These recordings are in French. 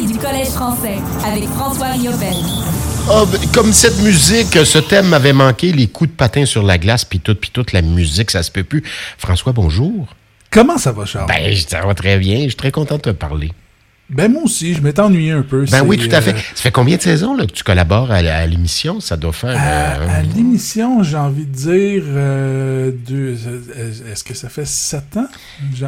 du Collège français avec François Riopel. Ah, ben, comme cette musique, ce thème m'avait manqué, les coups de patin sur la glace, puis toute, puis toute la musique, ça se peut plus. François, bonjour. Comment ça va, Charles? Ben, ça va très bien. Je suis très content de te parler. Ben, moi aussi, je m'étais ennuyé un peu. Ben oui, tout à fait. euh, Ça fait combien de saisons là, que tu collabores à, à l'émission? Ça doit faire... À, euh, à l'émission, j'ai envie de dire. euh, deux- Est-ce que ça fait sept ans?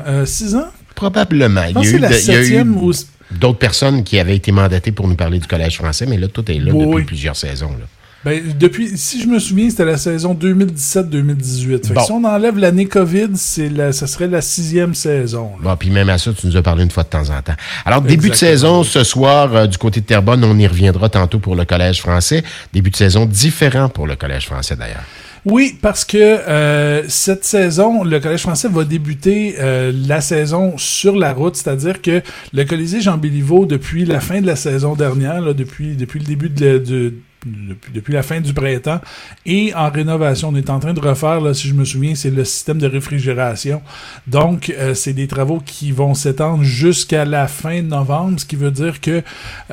Euh, six ans? probablement. Je Il pense y que a c'est eu, la de- il y a eu septième ou. D'autres personnes qui avaient été mandatées pour nous parler du Collège français, mais là, tout est là Oui, depuis oui. plusieurs saisons. Là. Ben, depuis, si je me souviens, c'était la saison 2017-2018. Fait que Bon. Si on enlève l'année COVID, c'est la, ça serait la sixième saison. là. Bon, puis même à ça, tu nous as parlé une fois de temps en temps. Alors, début de saison, ce soir, euh, du côté de Terrebonne, on y reviendra tantôt pour le Collège français. Début de saison différent pour le Collège français, d'ailleurs. Oui, parce que euh, cette saison, le Collège français va débuter euh, la saison sur la route, c'est-à-dire que le Colisée Jean Béliveau, depuis la fin de la saison dernière, depuis, depuis le début de, de- depuis, depuis la fin du printemps, est en rénovation. On est en train de refaire, là, si je me souviens, c'est le système de réfrigération. Donc, euh, c'est des travaux qui vont s'étendre jusqu'à la fin novembre, ce qui veut dire que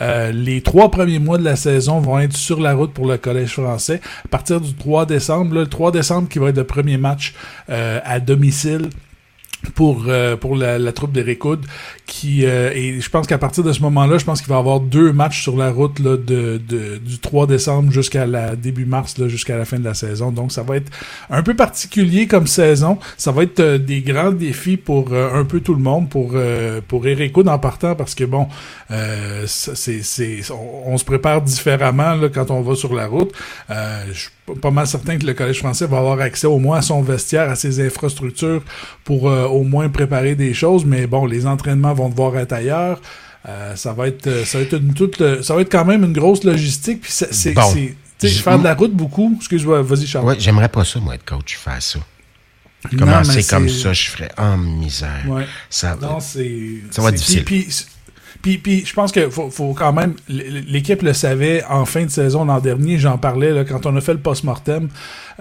euh, les trois premiers mois de la saison vont être sur la route pour le Collège français. À partir du 3 décembre, là, le 3 décembre qui va être le premier match euh, à domicile pour euh, pour la, la troupe des Récoudes qui euh, et je pense qu'à partir de ce moment-là, je pense qu'il va y avoir deux matchs sur la route là, de, de du 3 décembre jusqu'à la début mars là, jusqu'à la fin de la saison. Donc ça va être un peu particulier comme saison. Ça va être euh, des grands défis pour euh, un peu tout le monde pour euh, pour les Récoudes en partant parce que bon c'est c'est on, se prépare différemment là, quand on va sur la route. Je pas- mal certain que le Collège français va avoir accès au moins à son vestiaire, à ses infrastructures pour euh, au moins préparer des choses. Mais bon, les entraînements vont devoir être ailleurs. Euh, ça va être euh, ça va être une toute le- ça va être quand même une grosse logistique. Puis c'est Bon. faire de la route beaucoup. Excuse-moi, vas-y Charles. Ouais, j'aimerais pas ça, moi, être coach, faire ça. Commencer comme ça, je ferais en misère. Ouais. Ça, Non, c'est. Ça va être difficile. Puis, puis je pense qu'il faut, faut quand même. L'équipe le savait en fin de saison l'an dernier, j'en parlais là, quand on a fait le post-mortem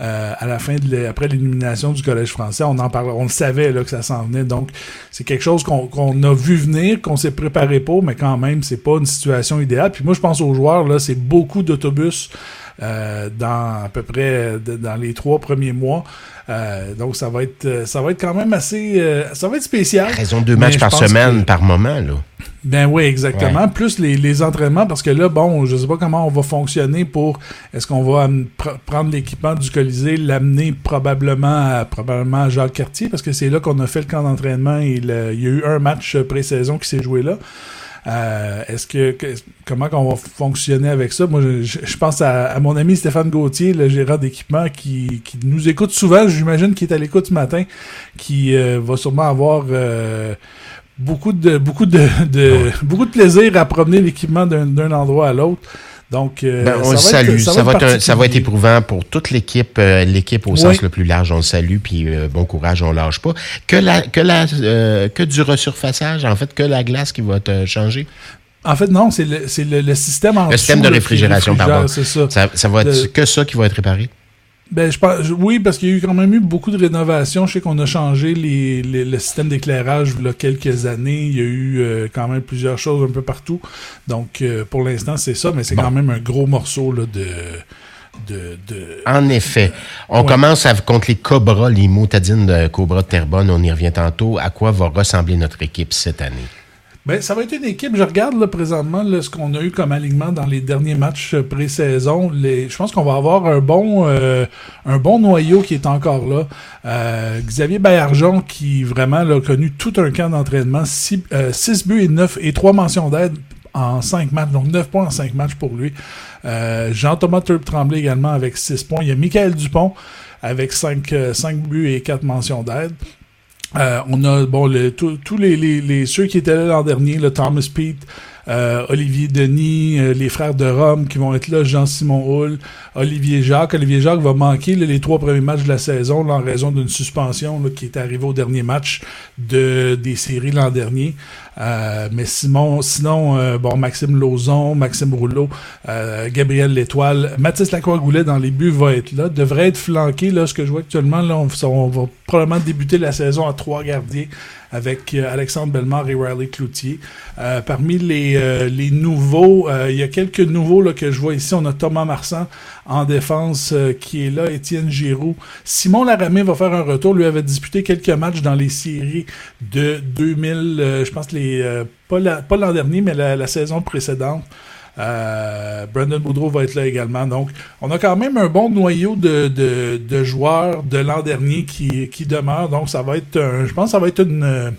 euh, à la fin de après l'élimination du Collège français, on en parlait, on le savait là, que ça s'en venait. Donc, c'est quelque chose qu'on qu'on a vu venir, qu'on s'est préparé pour, mais quand même, c'est pas une situation idéale. Puis moi, je pense aux joueurs, là, c'est beaucoup d'autobus. euh, dans à peu près de- dans les trois premiers mois. Euh, donc ça va être ça va être quand même assez euh, ça va être spécial. raison de deux matchs par semaine, que- par moment, là. Ben oui, exactement. Plus les, les entraînements, parce que là, bon, je sais pas comment on va fonctionner pour. Est-ce qu'on va pr- prendre l'équipement du Colisée, l'amener probablement à, probablement à Jacques Cartier, parce que c'est là qu'on a fait le camp d'entraînement et le- il y a eu un match pré-saison qui s'est joué là. Euh, Est-ce que, que- comment qu'on va fonctionner avec ça? Moi, je, je- je pense à, à mon ami Stéphane Gauthier, le gérant d'équipement, qui, qui nous écoute souvent. J'imagine qu'il est à l'écoute ce matin, qui euh, va sûrement avoir euh, beaucoup de beaucoup de, de- beaucoup de plaisir à promener l'équipement d'un endroit à l'autre. Donc, euh, Ben, on le salue. Ça, va être un- ça va être éprouvant pour toute l'équipe, euh, l'équipe au Oui. sens le plus large. On le salue, puis euh, bon courage, on lâche pas. Que la, que la, euh, que du resurfaçage, en fait, que la glace qui va te changer? En fait, non, c'est le, c'est le, le système en Le système de réfrigération, pardon. Ça. Ça, ça va être que ça qui va être réparé? Ben, je pense, oui, parce qu'il y a eu quand même eu beaucoup de rénovations. Je sais qu'on a changé les, les- le système d'éclairage il y a quelques années. Il y a eu euh, quand même plusieurs choses un peu partout. Donc, euh, pour l'instant, c'est ça, mais c'est Bon. quand même un gros morceau là, de, de, de... En effet. On Ouais. commence à- contre les Cobras, les motadines de Cobra de Terrebonne. On y revient tantôt. À quoi va ressembler notre équipe cette année? Ben, ça va être une équipe. Je regarde là, présentement là, ce qu'on a eu comme alignement dans les derniers matchs euh, pré-saison. Les- Je pense qu'on va avoir un bon, euh, un bon noyau qui est encore là. Euh, Xavier Baillargeon qui vraiment là, a connu tout un camp d'entraînement. 6 buts et 9 et 3 mentions d'aide en 5 matchs. Donc 9 points en 5 matchs pour lui. Euh, Jean-Thomas Turp Tremblay également avec 6 points. Il y a Michael Dupont avec 5, buts et 4 mentions d'aide. Euh, on a bon le- tous les, les, les- ceux qui étaient là l'an dernier, le Thomas Pete, euh, Olivier Denis, euh, les frères de Rome qui vont être là, Jean-Simon Hull, Olivier Jacques. Olivier Jacques va manquer les trois premiers matchs de la saison là, en raison d'une suspension qui est arrivée au dernier match de, des séries l'an dernier. Euh, mais Simon, sinon, euh, bon, Maxime Lauzon, Maxime Rouleau, Gabriel Létoile, Mathis Lacroix-Goulet dans les buts va être là, devrait être flanqué, là, ce que je vois actuellement, là, on, on va probablement débuter la saison à trois gardiens avec Alexandre Bellemare et Riley Cloutier. parmi les, les nouveaux, il y a quelques nouveaux là, que je vois ici. On a Thomas Marsan en défense qui est là, Étienne Giroux. Simon Laramé va faire un retour. Lui avait disputé quelques matchs dans les séries de 2000, je pense les pas l'an dernier, mais la, saison précédente. Euh, Brandon Boudreau va être là également. Donc, on a quand même un bon noyau de, joueurs de l'an dernier qui, qui demeurent. Donc, ça va être, je pense que ça va être une,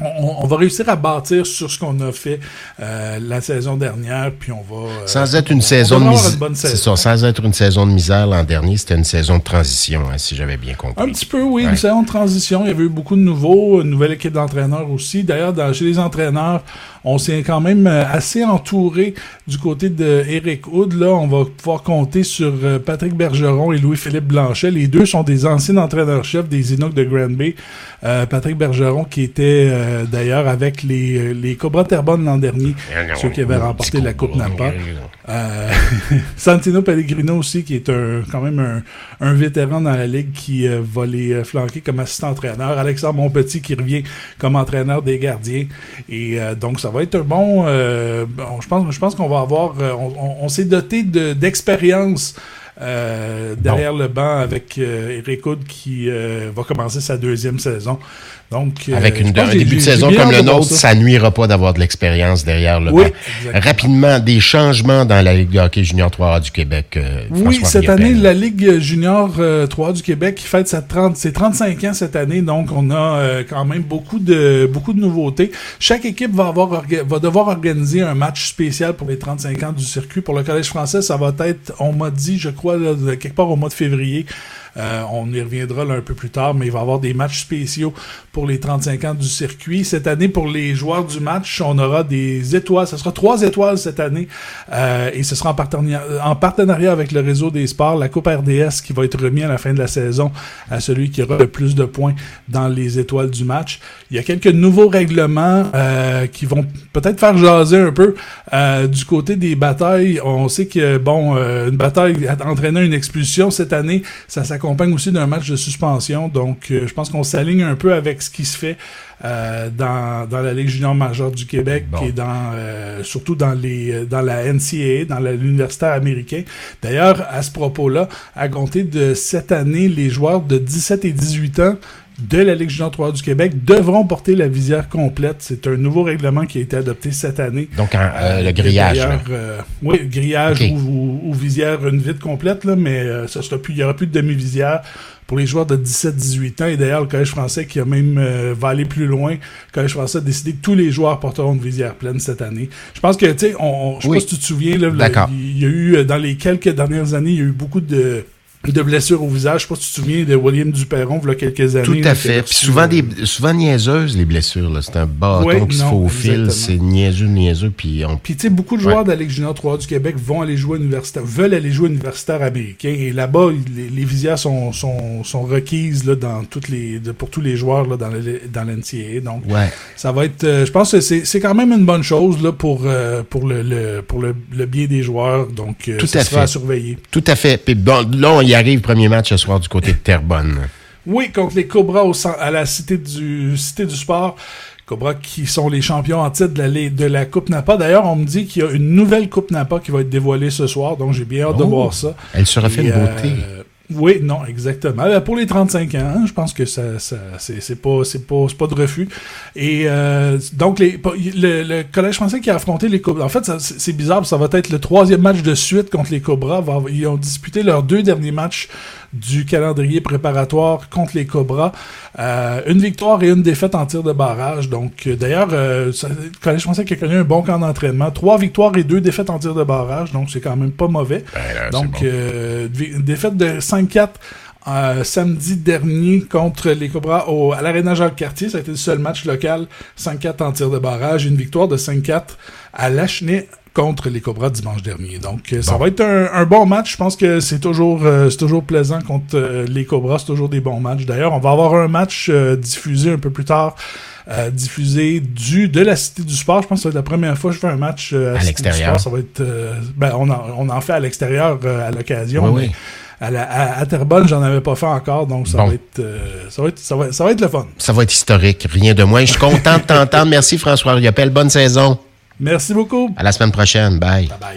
on, va réussir à bâtir sur ce qu'on a fait euh, la saison dernière, puis on va. Euh, sans être une saison de misère. sans être une saison de misère l'an dernier, c'était une saison de transition, hein, si j'avais bien compris. Un petit peu, oui, une saison de transition. Il y avait eu beaucoup de nouveaux, une nouvelle équipe d'entraîneurs aussi. D'ailleurs, chez les entraîneurs, on s'est quand même euh, assez entouré du côté de Eric Hood. Là, on va pouvoir compter sur Patrick Bergeron et Louis-Philippe Blanchet. Les deux sont des anciens entraîneurs-chefs des Inuks de Grand Bay. Patrick Bergeron, qui était euh, d'ailleurs avec les, euh, les Cobra Terrebonne l'an dernier, ceux qui avaient remporté la Coupe Napa. Euh, Santino Pellegrino aussi, qui est un, quand même un, un vétéran dans la ligue qui va les flanquer comme assistant-entraîneur. Alexandre Monpetit qui revient comme entraîneur des gardiens. Et donc, ça va être un bon... je pense, je pense qu'on va avoir... on, s'est doté d'expérience derrière le banc avec Eric Hood qui va commencer sa deuxième saison. Donc, euh, Avec une, un début de saison comme le nôtre, ça. nuira pas d'avoir de l'expérience derrière le oui, Rapidement, des changements dans la Ligue de hockey junior 3A du Québec. Euh, oui, cette année, la Ligue junior 3 euh, du Québec qui fête sa 30, ses 35 ans cette année, donc on a quand même beaucoup de beaucoup de nouveautés. Chaque équipe va avoir va devoir organiser un match spécial pour les 35 ans du circuit. Pour le Collège français, ça va être, on m'a dit, je crois, quelque part au mois de février. Euh, on y reviendra là un peu plus tard, mais il va y avoir des matchs spéciaux pour les 35 ans du circuit. Cette année, pour les joueurs du match, on aura des étoiles. Ce sera trois étoiles cette année euh, et ce sera en partenariat, en partenariat avec le réseau des sports, la Coupe RDS qui va être remise à la fin de la saison à celui qui aura le plus de points dans les étoiles du match. Il y a quelques nouveaux règlements euh, qui vont peut-être faire jaser un peu du côté des batailles. On sait que bon, une bataille entraînant une expulsion cette année, ça s'accompagne s'accompagne aussi d'un match de suspension. Donc, euh, je pense qu'on s'aligne un peu avec ce qui se fait euh, dans, dans la Ligue junior majeure du Québec et dans euh, surtout dans les dans la NCAA, dans l'universitaire américain. D'ailleurs, à ce propos-là, à compter de cette année, les joueurs de 17 et 18 ans de la Ligue junior 3 du Québec devront porter la visière complète. C'est un nouveau règlement qui a été adopté cette année. Donc, euh, le grillage. Euh, oui, grillage ou, visière une vide complète, là, mais euh, ça sera plus, il n'y aura plus de demi-visière pour les joueurs de 17-18 ans. Et d'ailleurs, le Collège français qui a même va aller plus loin. Le Collège français a décidé que tous les joueurs porteront une visière pleine cette année. Je pense que, tu sais, on, je sais pas si tu te souviens, il y a eu, dans les quelques dernières années, il y a eu beaucoup de de blessures au visage. Je sais pas si tu te souviens de William Duperron, il y a quelques années. Tout à fait. Puis souvent, des, souvent niaiseuses, les blessures. C'est un bâton qui se faufile. C'est niaiseux, niaiseux. Puis, on... puis tu sais, beaucoup de joueurs de la Ligue junior 3 du Québec vont aller jouer universitaire, veulent aller jouer universitaire américain. Et là-bas, les, visières sont, sont, sont requises là, dans toutes les, pour tous les joueurs là, dans l'NCAA. Dans Donc, ça va être... Euh, je pense que c'est quand même une bonne chose là, pour, euh, pour, le, le, pour le, le, bien des joueurs. Donc, euh, Tout ça à sera fait. à surveiller. Tout à fait. Puis bon, là, on y arrive, premier match ce soir du côté de Terrebonne? Oui, contre les Cobras au, à la Cité du, Cité du Sport. Cobras qui sont les champions en titre de la, de la Coupe Napa. D'ailleurs, on me dit qu'il y a une nouvelle Coupe Napa qui va être dévoilée ce soir, donc j'ai bien hâte de oh! voir ça. Elle sera fait une beauté. Euh, oui, non, exactement. Euh, pour les 35 ans, je pense que ça, ça c'est pas, c'est pas, pas de refus. Et euh, donc les, le, collège français qui a affronté les Cobras. En fait, c'est bizarre, ça va être le troisième match de suite contre les Cobras. Ils ont disputé leurs deux derniers matchs du calendrier préparatoire contre les Cobras. Euh, une victoire et une défaite en tir de barrage. Donc, euh, d'ailleurs, euh, Collège français qui a connu un bon camp d'entraînement. Trois victoires et deux défaites en tir de barrage. Donc, c'est quand même pas mauvais. Ben donc, une défaite de 5-4 samedi dernier contre les Cobras au, à l'Arena Jacques-Cartier. Ça a été le seul match local. 5-4 en tir de barrage. Une victoire de 5-4 à Lachenay contre les Cobras dimanche dernier. Donc, euh, ça va être un, bon match. Je pense que c'est toujours, euh, toujours plaisant contre euh, les Cobras. C'est toujours des bons matchs. D'ailleurs, on va avoir un match diffusé un peu plus tard. diffusé du de la Cité du Sport. Je pense que ça va être la première fois que je fais un match à, l'extérieur. Ça va être, ben, on, en, on en fait à l'extérieur à l'occasion. Oui, à, la, à, à Terrebonne, j'en avais pas fait encore, donc ça, Bon. va être, euh, ça, va être, ça, va, ça va être le fun. Ça va être historique, rien de moins. Je suis content de t'entendre. Merci François Riopel. Bonne saison. Merci beaucoup. À la semaine prochaine. Bye. Bye bye.